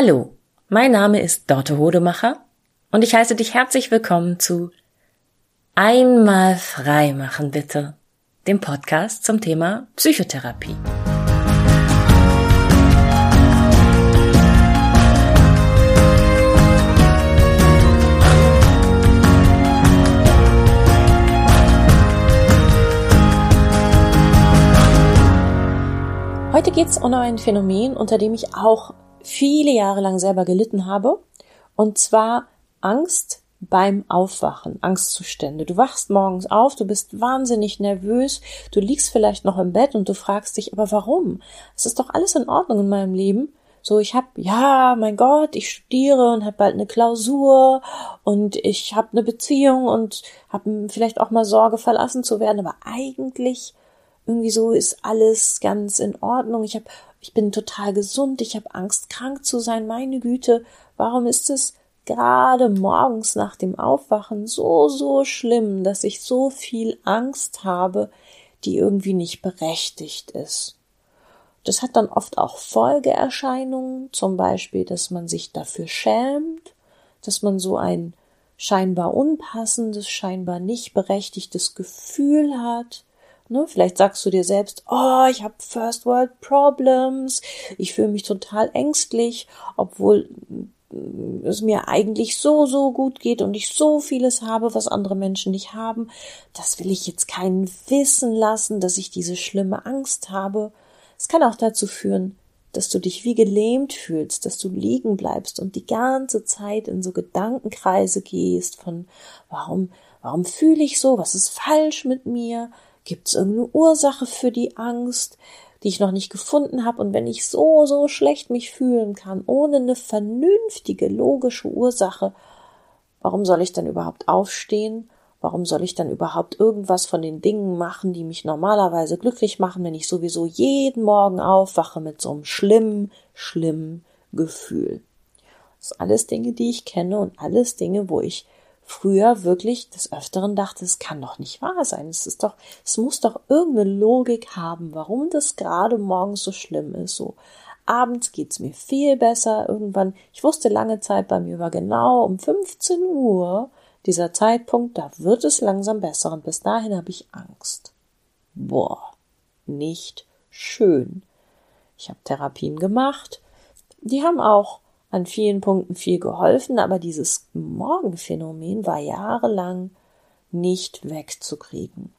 Hallo, mein Name ist Dorte Hodemacher und ich heiße dich herzlich willkommen zu Einmal frei machen bitte, dem Podcast zum Thema Psychotherapie. Heute geht es um ein Phänomen, unter dem ich auch viele Jahre lang selber gelitten habe. Und zwar Angst beim Aufwachen, Angstzustände. Du wachst morgens auf, du bist wahnsinnig nervös, du liegst vielleicht noch im Bett und du fragst dich, aber warum? Es ist doch alles in Ordnung in meinem Leben. So, ich habe, ja, mein Gott, ich studiere und habe bald eine Klausur und ich habe eine Beziehung und habe vielleicht auch mal Sorge, verlassen zu werden, aber eigentlich irgendwie so ist alles ganz in Ordnung. Ich habe ich bin total gesund, ich habe Angst, krank zu sein, meine Güte, warum ist es gerade morgens nach dem Aufwachen so, so schlimm, dass ich so viel Angst habe, die irgendwie nicht berechtigt ist? Das hat dann oft auch Folgeerscheinungen, zum Beispiel, dass man sich dafür schämt, dass man so ein scheinbar unpassendes, scheinbar nicht berechtigtes Gefühl hat, Ne? Vielleicht sagst du dir selbst, oh, ich habe First World Problems, ich fühle mich total ängstlich, obwohl mm, es mir eigentlich so, so gut geht und ich so vieles habe, was andere Menschen nicht haben. Das will ich jetzt keinen wissen lassen, dass ich diese schlimme Angst habe. Es kann auch dazu führen, dass du dich wie gelähmt fühlst, dass du liegen bleibst und die ganze Zeit in so Gedankenkreise gehst von warum, warum fühle ich so, was ist falsch mit mir, Gibt es irgendeine Ursache für die Angst, die ich noch nicht gefunden habe? Und wenn ich so, so schlecht mich fühlen kann, ohne eine vernünftige, logische Ursache, warum soll ich dann überhaupt aufstehen? Warum soll ich dann überhaupt irgendwas von den Dingen machen, die mich normalerweise glücklich machen, wenn ich sowieso jeden Morgen aufwache mit so einem schlimmen, schlimmen Gefühl? Das sind alles Dinge, die ich kenne und alles Dinge, wo ich früher wirklich des Öfteren dachte, es kann doch nicht wahr sein. Es ist doch, es muss doch irgendeine Logik haben, warum das gerade morgens so schlimm ist. So abends geht's mir viel besser. Irgendwann, ich wusste lange Zeit bei mir war genau um 15 Uhr dieser Zeitpunkt, da wird es langsam besser und bis dahin habe ich Angst. Boah, nicht schön. Ich habe Therapien gemacht. Die haben auch an vielen Punkten viel geholfen, aber dieses Morgenphänomen war jahrelang nicht wegzukriegen.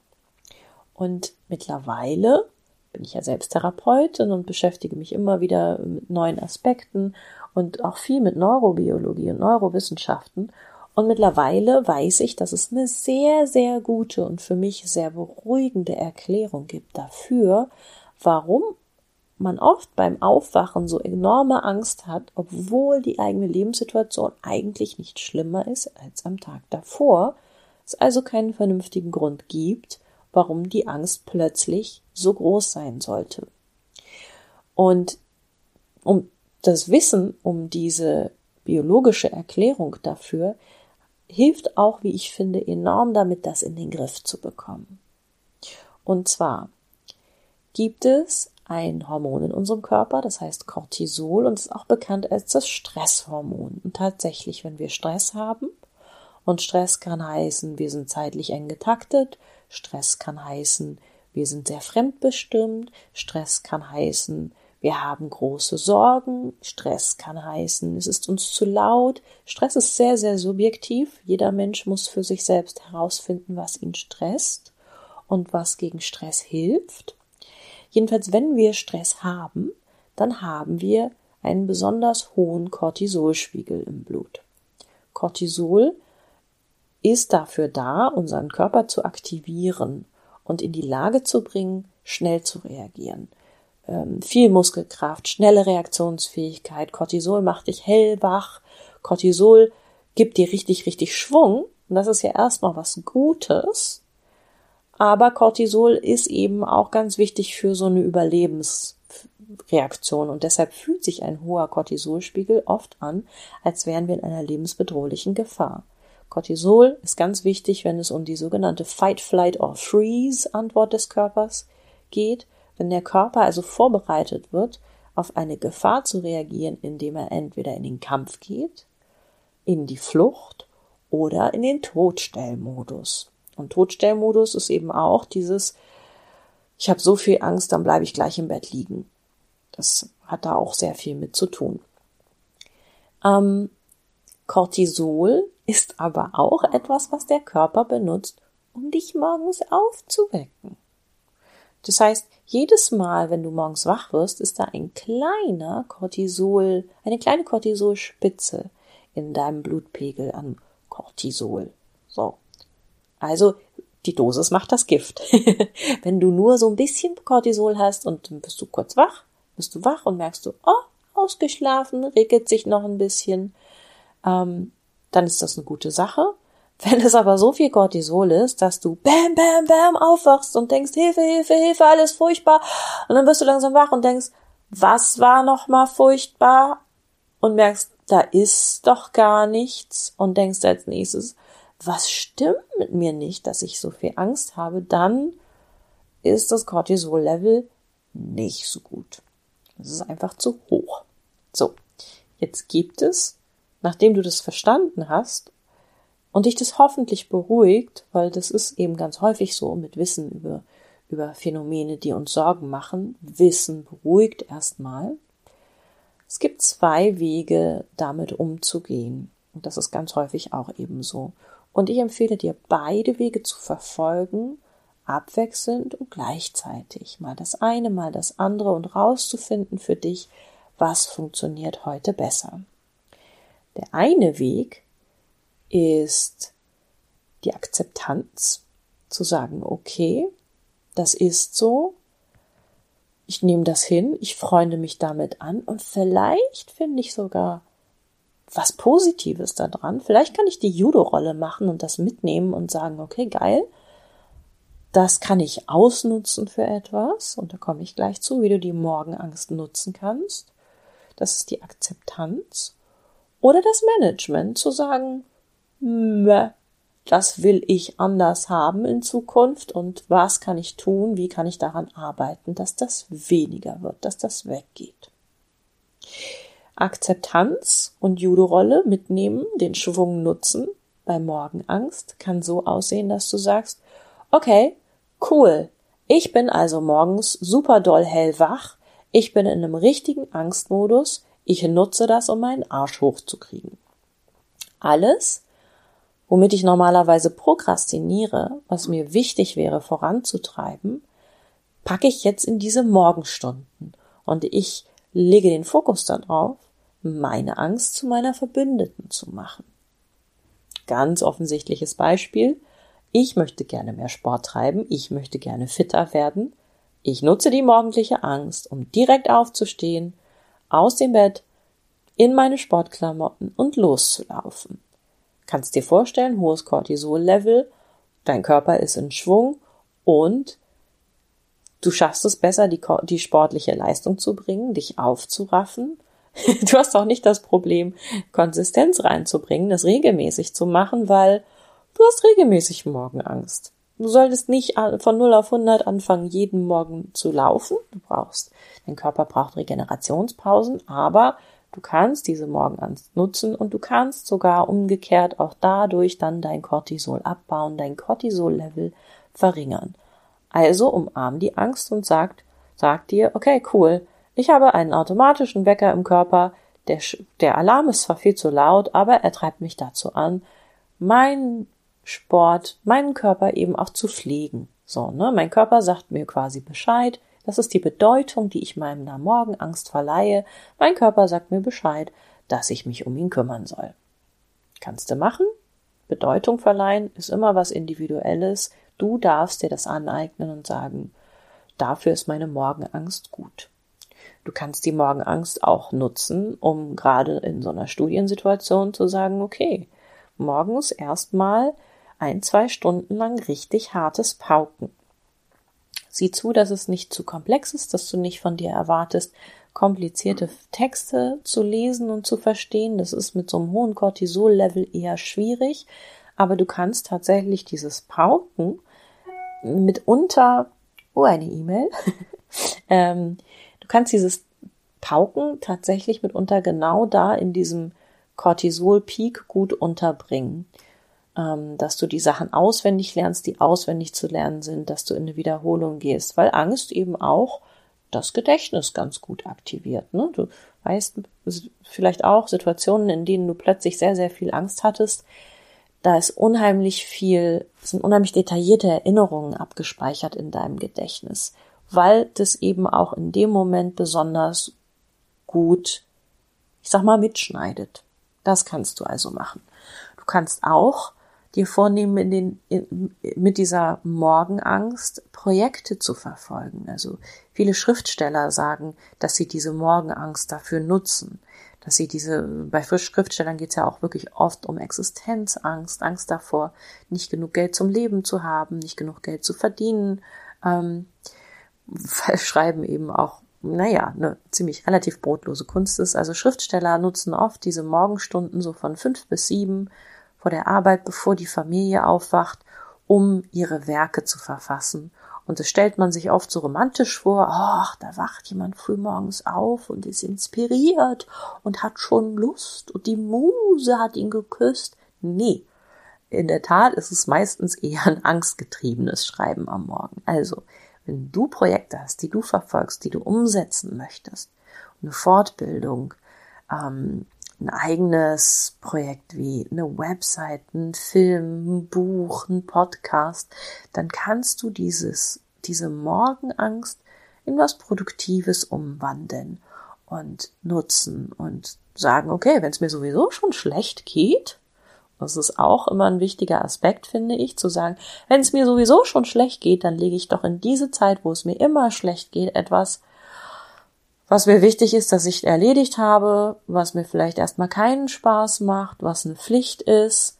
Und mittlerweile bin ich ja selbst Therapeutin und beschäftige mich immer wieder mit neuen Aspekten und auch viel mit Neurobiologie und Neurowissenschaften. Und mittlerweile weiß ich, dass es eine sehr, sehr gute und für mich sehr beruhigende Erklärung gibt dafür, warum man oft beim Aufwachen so enorme Angst hat, obwohl die eigene Lebenssituation eigentlich nicht schlimmer ist als am Tag davor, es also keinen vernünftigen Grund gibt, warum die Angst plötzlich so groß sein sollte. Und um das Wissen um diese biologische Erklärung dafür hilft auch, wie ich finde, enorm damit, das in den Griff zu bekommen. Und zwar gibt es ein Hormon in unserem Körper, das heißt Cortisol und ist auch bekannt als das Stresshormon. Und tatsächlich, wenn wir Stress haben, und Stress kann heißen, wir sind zeitlich eng getaktet, Stress kann heißen, wir sind sehr fremdbestimmt, Stress kann heißen, wir haben große Sorgen, Stress kann heißen, es ist uns zu laut. Stress ist sehr, sehr subjektiv. Jeder Mensch muss für sich selbst herausfinden, was ihn stresst und was gegen Stress hilft. Jedenfalls, wenn wir Stress haben, dann haben wir einen besonders hohen Cortisolspiegel im Blut. Cortisol ist dafür da, unseren Körper zu aktivieren und in die Lage zu bringen, schnell zu reagieren. Ähm, viel Muskelkraft, schnelle Reaktionsfähigkeit. Cortisol macht dich hellwach. Cortisol gibt dir richtig, richtig Schwung. Und das ist ja erstmal was Gutes. Aber Cortisol ist eben auch ganz wichtig für so eine Überlebensreaktion und deshalb fühlt sich ein hoher Cortisolspiegel oft an, als wären wir in einer lebensbedrohlichen Gefahr. Cortisol ist ganz wichtig, wenn es um die sogenannte Fight, Flight or Freeze Antwort des Körpers geht. Wenn der Körper also vorbereitet wird auf eine Gefahr zu reagieren, indem er entweder in den Kampf geht, in die Flucht oder in den Todstellmodus. Und Todstellmodus ist eben auch dieses, ich habe so viel Angst, dann bleibe ich gleich im Bett liegen. Das hat da auch sehr viel mit zu tun. Ähm, Cortisol ist aber auch etwas, was der Körper benutzt, um dich morgens aufzuwecken. Das heißt, jedes Mal, wenn du morgens wach wirst, ist da ein kleiner Cortisol, eine kleine Cortisolspitze in deinem Blutpegel an Cortisol. So. Also, die Dosis macht das Gift. wenn du nur so ein bisschen Cortisol hast und bist du kurz wach, bist du wach und merkst du, oh, ausgeschlafen, regelt sich noch ein bisschen, ähm, dann ist das eine gute Sache. Wenn es aber so viel Cortisol ist, dass du bam, bam, bam aufwachst und denkst, Hilfe, Hilfe, Hilfe, alles furchtbar. Und dann wirst du langsam wach und denkst, was war noch mal furchtbar? Und merkst, da ist doch gar nichts. Und denkst als nächstes, was stimmt mit mir nicht, dass ich so viel Angst habe? Dann ist das Cortisol-Level nicht so gut. Es ist einfach zu hoch. So. Jetzt gibt es, nachdem du das verstanden hast und dich das hoffentlich beruhigt, weil das ist eben ganz häufig so mit Wissen über, über Phänomene, die uns Sorgen machen. Wissen beruhigt erstmal. Es gibt zwei Wege, damit umzugehen. Und das ist ganz häufig auch eben so. Und ich empfehle dir, beide Wege zu verfolgen, abwechselnd und gleichzeitig. Mal das eine, mal das andere und rauszufinden für dich, was funktioniert heute besser. Der eine Weg ist die Akzeptanz, zu sagen, okay, das ist so, ich nehme das hin, ich freunde mich damit an und vielleicht finde ich sogar was Positives daran. Vielleicht kann ich die Judo-Rolle machen und das mitnehmen und sagen, okay, geil, das kann ich ausnutzen für etwas und da komme ich gleich zu, wie du die Morgenangst nutzen kannst. Das ist die Akzeptanz oder das Management zu sagen, das will ich anders haben in Zukunft und was kann ich tun, wie kann ich daran arbeiten, dass das weniger wird, dass das weggeht. Akzeptanz und Judo-Rolle mitnehmen, den Schwung nutzen. Bei Morgenangst kann so aussehen, dass du sagst, okay, cool, ich bin also morgens super doll hellwach, ich bin in einem richtigen Angstmodus, ich nutze das, um meinen Arsch hochzukriegen. Alles, womit ich normalerweise prokrastiniere, was mir wichtig wäre voranzutreiben, packe ich jetzt in diese Morgenstunden. Und ich lege den Fokus darauf, meine Angst zu meiner Verbündeten zu machen. Ganz offensichtliches Beispiel. Ich möchte gerne mehr Sport treiben, ich möchte gerne fitter werden. Ich nutze die morgendliche Angst, um direkt aufzustehen, aus dem Bett, in meine Sportklamotten und loszulaufen. Kannst dir vorstellen, hohes Cortisol-Level, dein Körper ist in Schwung und du schaffst es besser, die, die sportliche Leistung zu bringen, dich aufzuraffen. Du hast auch nicht das Problem, Konsistenz reinzubringen, das regelmäßig zu machen, weil du hast regelmäßig Morgenangst. Du solltest nicht von 0 auf 100 anfangen, jeden Morgen zu laufen. Du brauchst, dein Körper braucht Regenerationspausen, aber du kannst diese Morgenangst nutzen und du kannst sogar umgekehrt auch dadurch dann dein Cortisol abbauen, dein Cortisol-Level verringern. Also umarm die Angst und sagt, sag dir, okay, cool, ich habe einen automatischen Wecker im Körper, der, der Alarm ist zwar viel zu laut, aber er treibt mich dazu an, mein Sport, meinen Körper eben auch zu pflegen. So, ne? Mein Körper sagt mir quasi Bescheid. Das ist die Bedeutung, die ich meiner Morgenangst verleihe. Mein Körper sagt mir Bescheid, dass ich mich um ihn kümmern soll. Kannst du machen? Bedeutung verleihen ist immer was Individuelles. Du darfst dir das aneignen und sagen, dafür ist meine Morgenangst gut. Du kannst die Morgenangst auch nutzen, um gerade in so einer Studiensituation zu sagen, okay, morgens erstmal ein, zwei Stunden lang richtig hartes Pauken. Sieh zu, dass es nicht zu komplex ist, dass du nicht von dir erwartest, komplizierte Texte zu lesen und zu verstehen. Das ist mit so einem hohen Cortisol-Level eher schwierig. Aber du kannst tatsächlich dieses Pauken mitunter, oh, eine E-Mail. ähm, kannst dieses Pauken tatsächlich mitunter genau da in diesem Cortisol-Peak gut unterbringen. Ähm, dass du die Sachen auswendig lernst, die auswendig zu lernen sind, dass du in eine Wiederholung gehst, weil Angst eben auch das Gedächtnis ganz gut aktiviert. Ne? Du weißt vielleicht auch Situationen, in denen du plötzlich sehr, sehr viel Angst hattest. Da ist unheimlich viel, sind unheimlich detaillierte Erinnerungen abgespeichert in deinem Gedächtnis, weil das eben auch in dem Moment besonders gut, ich sag mal, mitschneidet. Das kannst du also machen. Du kannst auch dir vornehmen, in den, in, mit dieser Morgenangst Projekte zu verfolgen. Also viele Schriftsteller sagen, dass sie diese Morgenangst dafür nutzen, dass sie diese, bei Schriftstellern geht es ja auch wirklich oft um Existenzangst, Angst davor, nicht genug Geld zum Leben zu haben, nicht genug Geld zu verdienen, ähm, schreiben eben auch naja, eine ziemlich relativ brotlose Kunst ist. Also Schriftsteller nutzen oft diese Morgenstunden so von fünf bis sieben vor der Arbeit, bevor die Familie aufwacht, um ihre Werke zu verfassen. Und das stellt man sich oft so romantisch vor, ach, da wacht jemand früh morgens auf und ist inspiriert und hat schon Lust und die Muse hat ihn geküsst. Nee, in der Tat ist es meistens eher ein angstgetriebenes Schreiben am Morgen. Also, wenn du Projekte hast, die du verfolgst, die du umsetzen möchtest, eine Fortbildung, ähm, ein eigenes Projekt wie eine Website, ein Film, ein Buch, ein Podcast, dann kannst du dieses, diese Morgenangst in was Produktives umwandeln und nutzen und sagen, okay, wenn es mir sowieso schon schlecht geht, das ist auch immer ein wichtiger Aspekt, finde ich, zu sagen, wenn es mir sowieso schon schlecht geht, dann lege ich doch in diese Zeit, wo es mir immer schlecht geht, etwas was mir wichtig ist, dass ich erledigt habe, was mir vielleicht erstmal keinen Spaß macht, was eine Pflicht ist.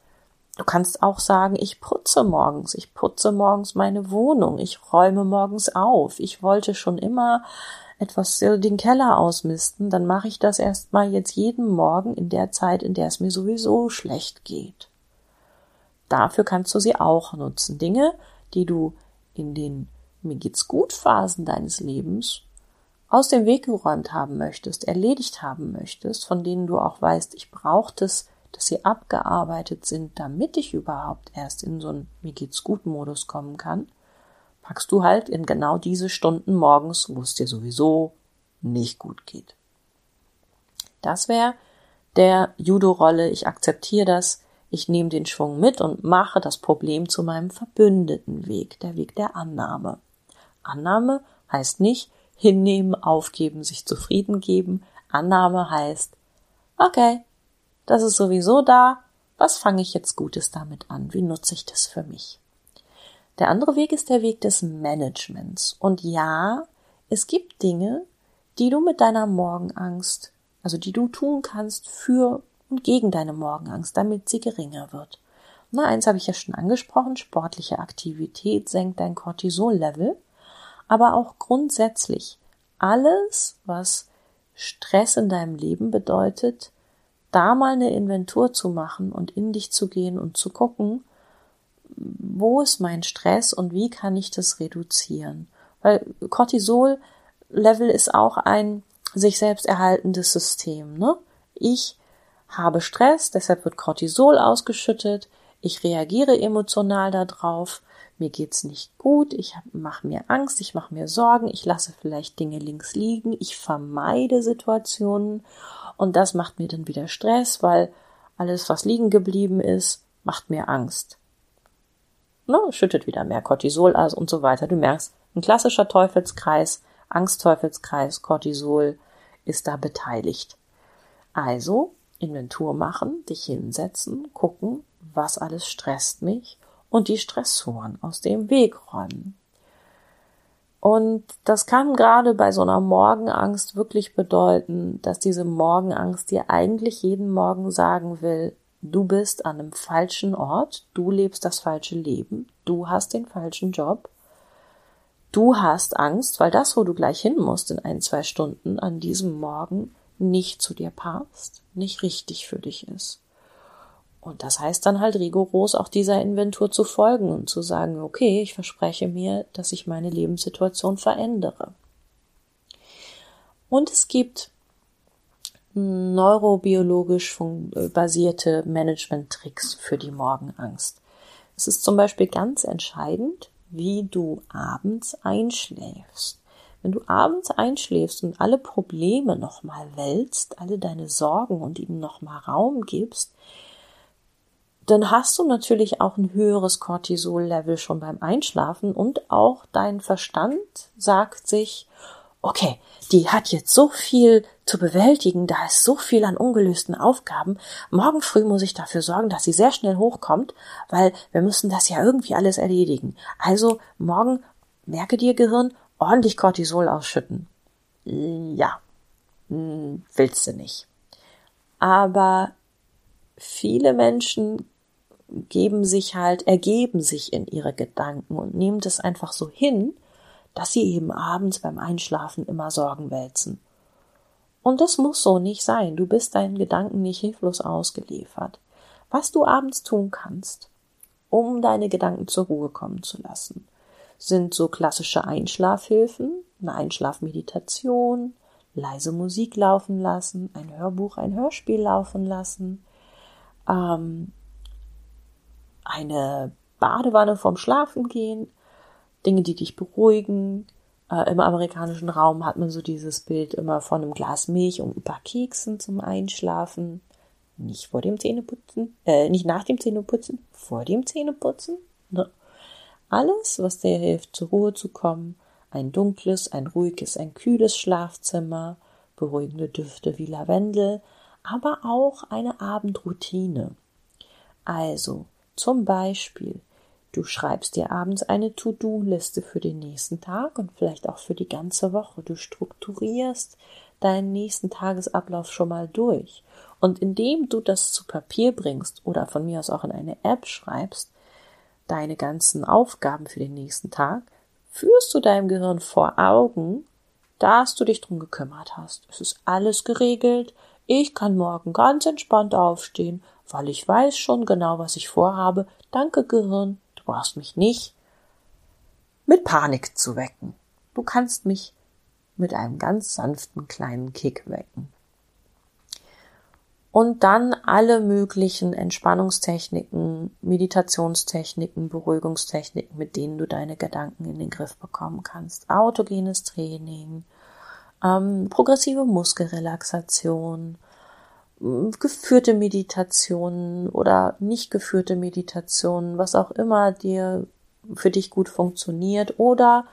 Du kannst auch sagen, ich putze morgens, ich putze morgens meine Wohnung, ich räume morgens auf. Ich wollte schon immer etwas den Keller ausmisten, dann mache ich das erstmal jetzt jeden Morgen in der Zeit, in der es mir sowieso schlecht geht. Dafür kannst du sie auch nutzen. Dinge, die du in den mir geht's gut Phasen deines Lebens aus dem Weg geräumt haben möchtest, erledigt haben möchtest, von denen du auch weißt, ich brauche das, dass sie abgearbeitet sind, damit ich überhaupt erst in so einen mir geht's gut Modus kommen kann, packst du halt in genau diese Stunden morgens, wo es dir sowieso nicht gut geht. Das wäre der Judo-Rolle, ich akzeptiere das, ich nehme den Schwung mit und mache das Problem zu meinem verbündeten Weg, der Weg der Annahme. Annahme heißt nicht, hinnehmen, aufgeben, sich zufrieden geben. Annahme heißt, okay, das ist sowieso da, was fange ich jetzt Gutes damit an? Wie nutze ich das für mich? Der andere Weg ist der Weg des Managements. Und ja, es gibt Dinge, die du mit deiner Morgenangst, also die du tun kannst für und gegen deine Morgenangst, damit sie geringer wird. Na, eins habe ich ja schon angesprochen, sportliche Aktivität senkt dein Cortisol-Level aber auch grundsätzlich alles, was Stress in deinem Leben bedeutet, da mal eine Inventur zu machen und in dich zu gehen und zu gucken, wo ist mein Stress und wie kann ich das reduzieren? Weil Cortisol-Level ist auch ein sich selbst erhaltendes System. Ne? Ich habe Stress, deshalb wird Cortisol ausgeschüttet, ich reagiere emotional darauf, mir geht's nicht gut, ich mache mir Angst, ich mache mir Sorgen, ich lasse vielleicht Dinge links liegen, ich vermeide Situationen und das macht mir dann wieder Stress, weil alles, was liegen geblieben ist, macht mir Angst. Ne, schüttet wieder mehr Cortisol aus und so weiter. Du merkst, ein klassischer Teufelskreis, Angstteufelskreis, Cortisol ist da beteiligt. Also Inventur machen, dich hinsetzen, gucken, was alles stresst mich und die Stressoren aus dem Weg räumen. Und das kann gerade bei so einer Morgenangst wirklich bedeuten, dass diese Morgenangst dir eigentlich jeden Morgen sagen will, du bist an einem falschen Ort, du lebst das falsche Leben, du hast den falschen Job, du hast Angst, weil das, wo du gleich hin musst in ein, zwei Stunden an diesem Morgen, nicht zu dir passt, nicht richtig für dich ist. Und das heißt dann halt rigoros auch dieser Inventur zu folgen und zu sagen, okay, ich verspreche mir, dass ich meine Lebenssituation verändere. Und es gibt neurobiologisch äh, basierte Management-Tricks für die Morgenangst. Es ist zum Beispiel ganz entscheidend, wie du abends einschläfst. Wenn du abends einschläfst und alle Probleme nochmal wälzt, alle deine Sorgen und ihnen nochmal Raum gibst, dann hast du natürlich auch ein höheres Cortisol-Level schon beim Einschlafen und auch dein Verstand sagt sich, okay, die hat jetzt so viel zu bewältigen, da ist so viel an ungelösten Aufgaben. Morgen früh muss ich dafür sorgen, dass sie sehr schnell hochkommt, weil wir müssen das ja irgendwie alles erledigen. Also morgen, merke dir Gehirn, ordentlich Cortisol ausschütten. Ja, hm, willst du nicht. Aber viele Menschen geben sich halt, ergeben sich in ihre Gedanken und nehmen das einfach so hin, dass sie eben abends beim Einschlafen immer Sorgen wälzen. Und das muss so nicht sein. Du bist deinen Gedanken nicht hilflos ausgeliefert. Was du abends tun kannst, um deine Gedanken zur Ruhe kommen zu lassen, sind so klassische Einschlafhilfen, eine Einschlafmeditation, leise Musik laufen lassen, ein Hörbuch, ein Hörspiel laufen lassen, ähm, eine Badewanne vorm Schlafen gehen, Dinge, die dich beruhigen. Äh, Im amerikanischen Raum hat man so dieses Bild immer von einem Glas Milch und ein paar Keksen zum Einschlafen. Nicht vor dem Zähneputzen, äh, nicht nach dem Zähneputzen, vor dem Zähneputzen. Ne? Alles, was dir hilft, zur Ruhe zu kommen. Ein dunkles, ein ruhiges, ein kühles Schlafzimmer, beruhigende Düfte wie Lavendel, aber auch eine Abendroutine. Also, zum Beispiel Du schreibst dir abends eine To-Do-Liste für den nächsten Tag und vielleicht auch für die ganze Woche. Du strukturierst deinen nächsten Tagesablauf schon mal durch. Und indem du das zu Papier bringst oder von mir aus auch in eine App schreibst, deine ganzen Aufgaben für den nächsten Tag, führst du deinem Gehirn vor Augen, dass du dich drum gekümmert hast. Es ist alles geregelt. Ich kann morgen ganz entspannt aufstehen, weil ich weiß schon genau, was ich vorhabe. Danke, Gehirn brauchst mich nicht mit Panik zu wecken. Du kannst mich mit einem ganz sanften kleinen Kick wecken. Und dann alle möglichen Entspannungstechniken, Meditationstechniken, Beruhigungstechniken, mit denen du deine Gedanken in den Griff bekommen kannst. Autogenes Training, ähm, progressive Muskelrelaxation, geführte Meditationen oder nicht geführte Meditationen, was auch immer dir für dich gut funktioniert oder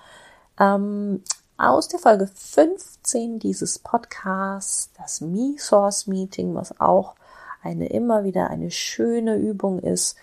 ähm, aus der Folge 15 dieses Podcasts, das Me Source Meeting, was auch eine immer wieder eine schöne Übung ist,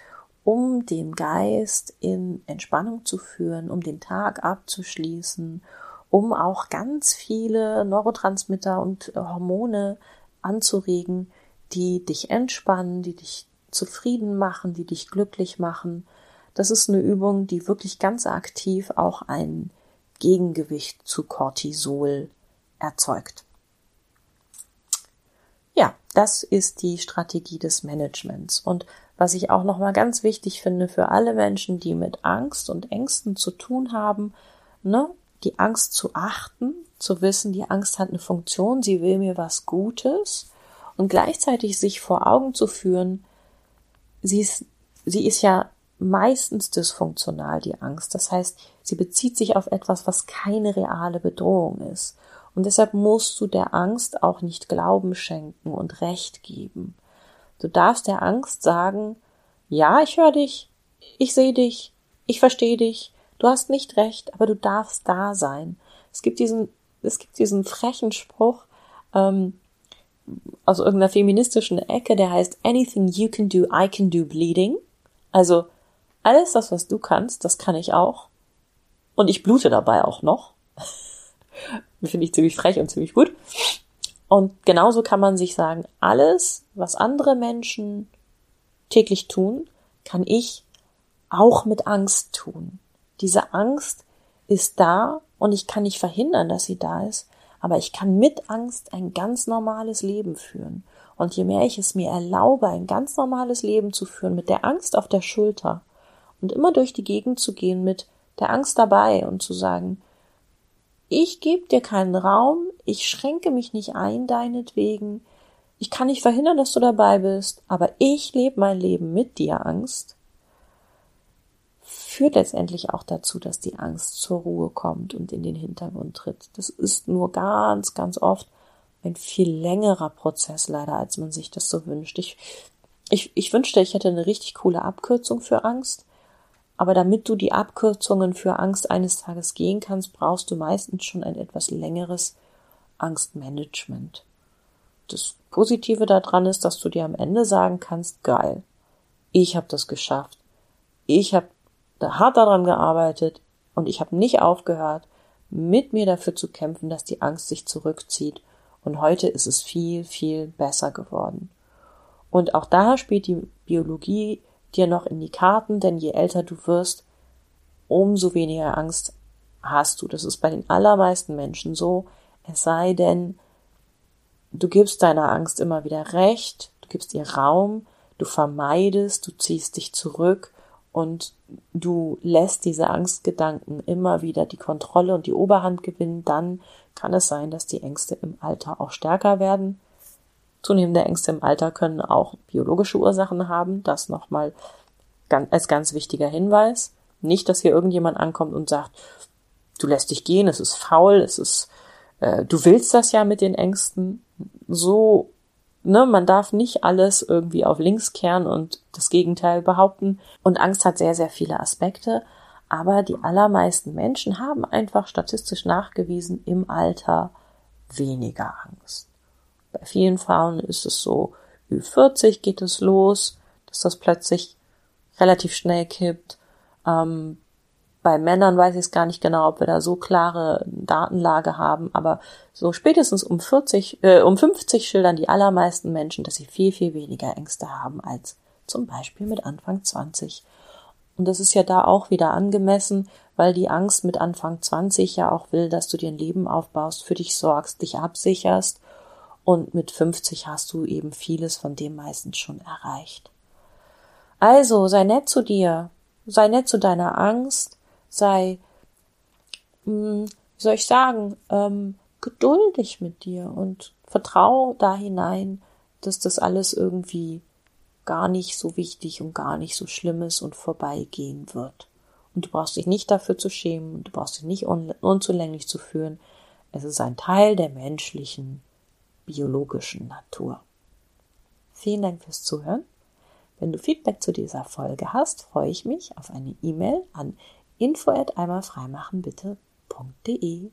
um den Geist in Entspannung zu führen, um den Tag abzuschließen, um auch ganz viele Neurotransmitter und Hormone anzuregen, die dich entspannen, die dich zufrieden machen, die dich glücklich machen. Das ist eine Übung, die wirklich ganz aktiv auch ein Gegengewicht zu Cortisol erzeugt. Ja, das ist die Strategie des Managements. Und was ich auch nochmal ganz wichtig finde für alle Menschen, die mit Angst und Ängsten zu tun haben, ne, die Angst zu achten, zu wissen, die Angst hat eine Funktion, sie will mir was Gutes und gleichzeitig sich vor Augen zu führen, sie ist, sie ist ja meistens dysfunktional, die Angst. Das heißt, sie bezieht sich auf etwas, was keine reale Bedrohung ist. Und deshalb musst du der Angst auch nicht Glauben schenken und Recht geben. Du darfst der Angst sagen, ja, ich höre dich, ich sehe dich, ich verstehe dich, du hast nicht recht, aber du darfst da sein. Es gibt diesen es gibt diesen frechen Spruch ähm, aus irgendeiner feministischen Ecke, der heißt Anything you can do, I can do bleeding. Also alles das, was du kannst, das kann ich auch. Und ich blute dabei auch noch. Finde ich ziemlich frech und ziemlich gut. Und genauso kann man sich sagen, alles, was andere Menschen täglich tun, kann ich auch mit Angst tun. Diese Angst ist da und ich kann nicht verhindern, dass sie da ist, aber ich kann mit Angst ein ganz normales Leben führen. Und je mehr ich es mir erlaube, ein ganz normales Leben zu führen, mit der Angst auf der Schulter und immer durch die Gegend zu gehen mit der Angst dabei und zu sagen, Ich gebe dir keinen Raum, ich schränke mich nicht ein deinetwegen, ich kann nicht verhindern, dass du dabei bist, aber ich lebe mein Leben mit dir, Angst, führt letztendlich auch dazu, dass die Angst zur Ruhe kommt und in den Hintergrund tritt. Das ist nur ganz, ganz oft ein viel längerer Prozess leider, als man sich das so wünscht. Ich, ich, ich wünschte, ich hätte eine richtig coole Abkürzung für Angst. Aber damit du die Abkürzungen für Angst eines Tages gehen kannst, brauchst du meistens schon ein etwas längeres Angstmanagement. Das Positive daran ist, dass du dir am Ende sagen kannst, geil, ich habe das geschafft. Ich habe hart daran gearbeitet und ich habe nicht aufgehört, mit mir dafür zu kämpfen, dass die Angst sich zurückzieht. Und heute ist es viel, viel besser geworden. Und auch da spielt die Biologie dir noch in die Karten, denn je älter du wirst, umso weniger Angst hast du. Das ist bei den allermeisten Menschen so. Es sei denn, du gibst deiner Angst immer wieder Recht, du gibst ihr Raum, du vermeidest, du ziehst dich zurück und du lässt diese Angstgedanken immer wieder die Kontrolle und die Oberhand gewinnen, dann kann es sein, dass die Ängste im Alter auch stärker werden. Zunehmende Ängste im Alter können auch biologische Ursachen haben. Das nochmal als ganz wichtiger Hinweis. Nicht, dass hier irgendjemand ankommt und sagt, du lässt dich gehen, es ist faul, es ist, äh, du willst das ja mit den Ängsten. So, ne, man darf nicht alles irgendwie auf links kehren und das Gegenteil behaupten. Und Angst hat sehr, sehr viele Aspekte. Aber die allermeisten Menschen haben einfach statistisch nachgewiesen im Alter weniger Angst. Bei vielen Frauen ist es so, Ü40 geht es los, dass das plötzlich relativ schnell kippt. Ähm, bei Männern weiß ich es gar nicht genau, ob wir da so klare Datenlage haben, aber so spätestens um 40, äh, um 50 schildern die allermeisten Menschen, dass sie viel, viel weniger Ängste haben als zum Beispiel mit Anfang 20. Und das ist ja da auch wieder angemessen, weil die Angst mit Anfang 20 ja auch will, dass du dir ein Leben aufbaust, für dich sorgst, dich absicherst und mit 50 hast du eben vieles von dem meistens schon erreicht. Also sei nett zu dir, sei nett zu deiner Angst, sei, hm, wie soll ich sagen, ähm, geduldig mit dir und vertrau da hinein, dass das alles irgendwie gar nicht so wichtig und gar nicht so schlimm ist und vorbeigehen wird. Und du brauchst dich nicht dafür zu schämen und du brauchst dich nicht un unzulänglich zu führen. Es ist ein Teil der menschlichen biologischen Natur. Vielen Dank fürs Zuhören. Wenn du Feedback zu dieser Folge hast, freue ich mich auf eine E-Mail an info at einmalfreimachenbitte.de.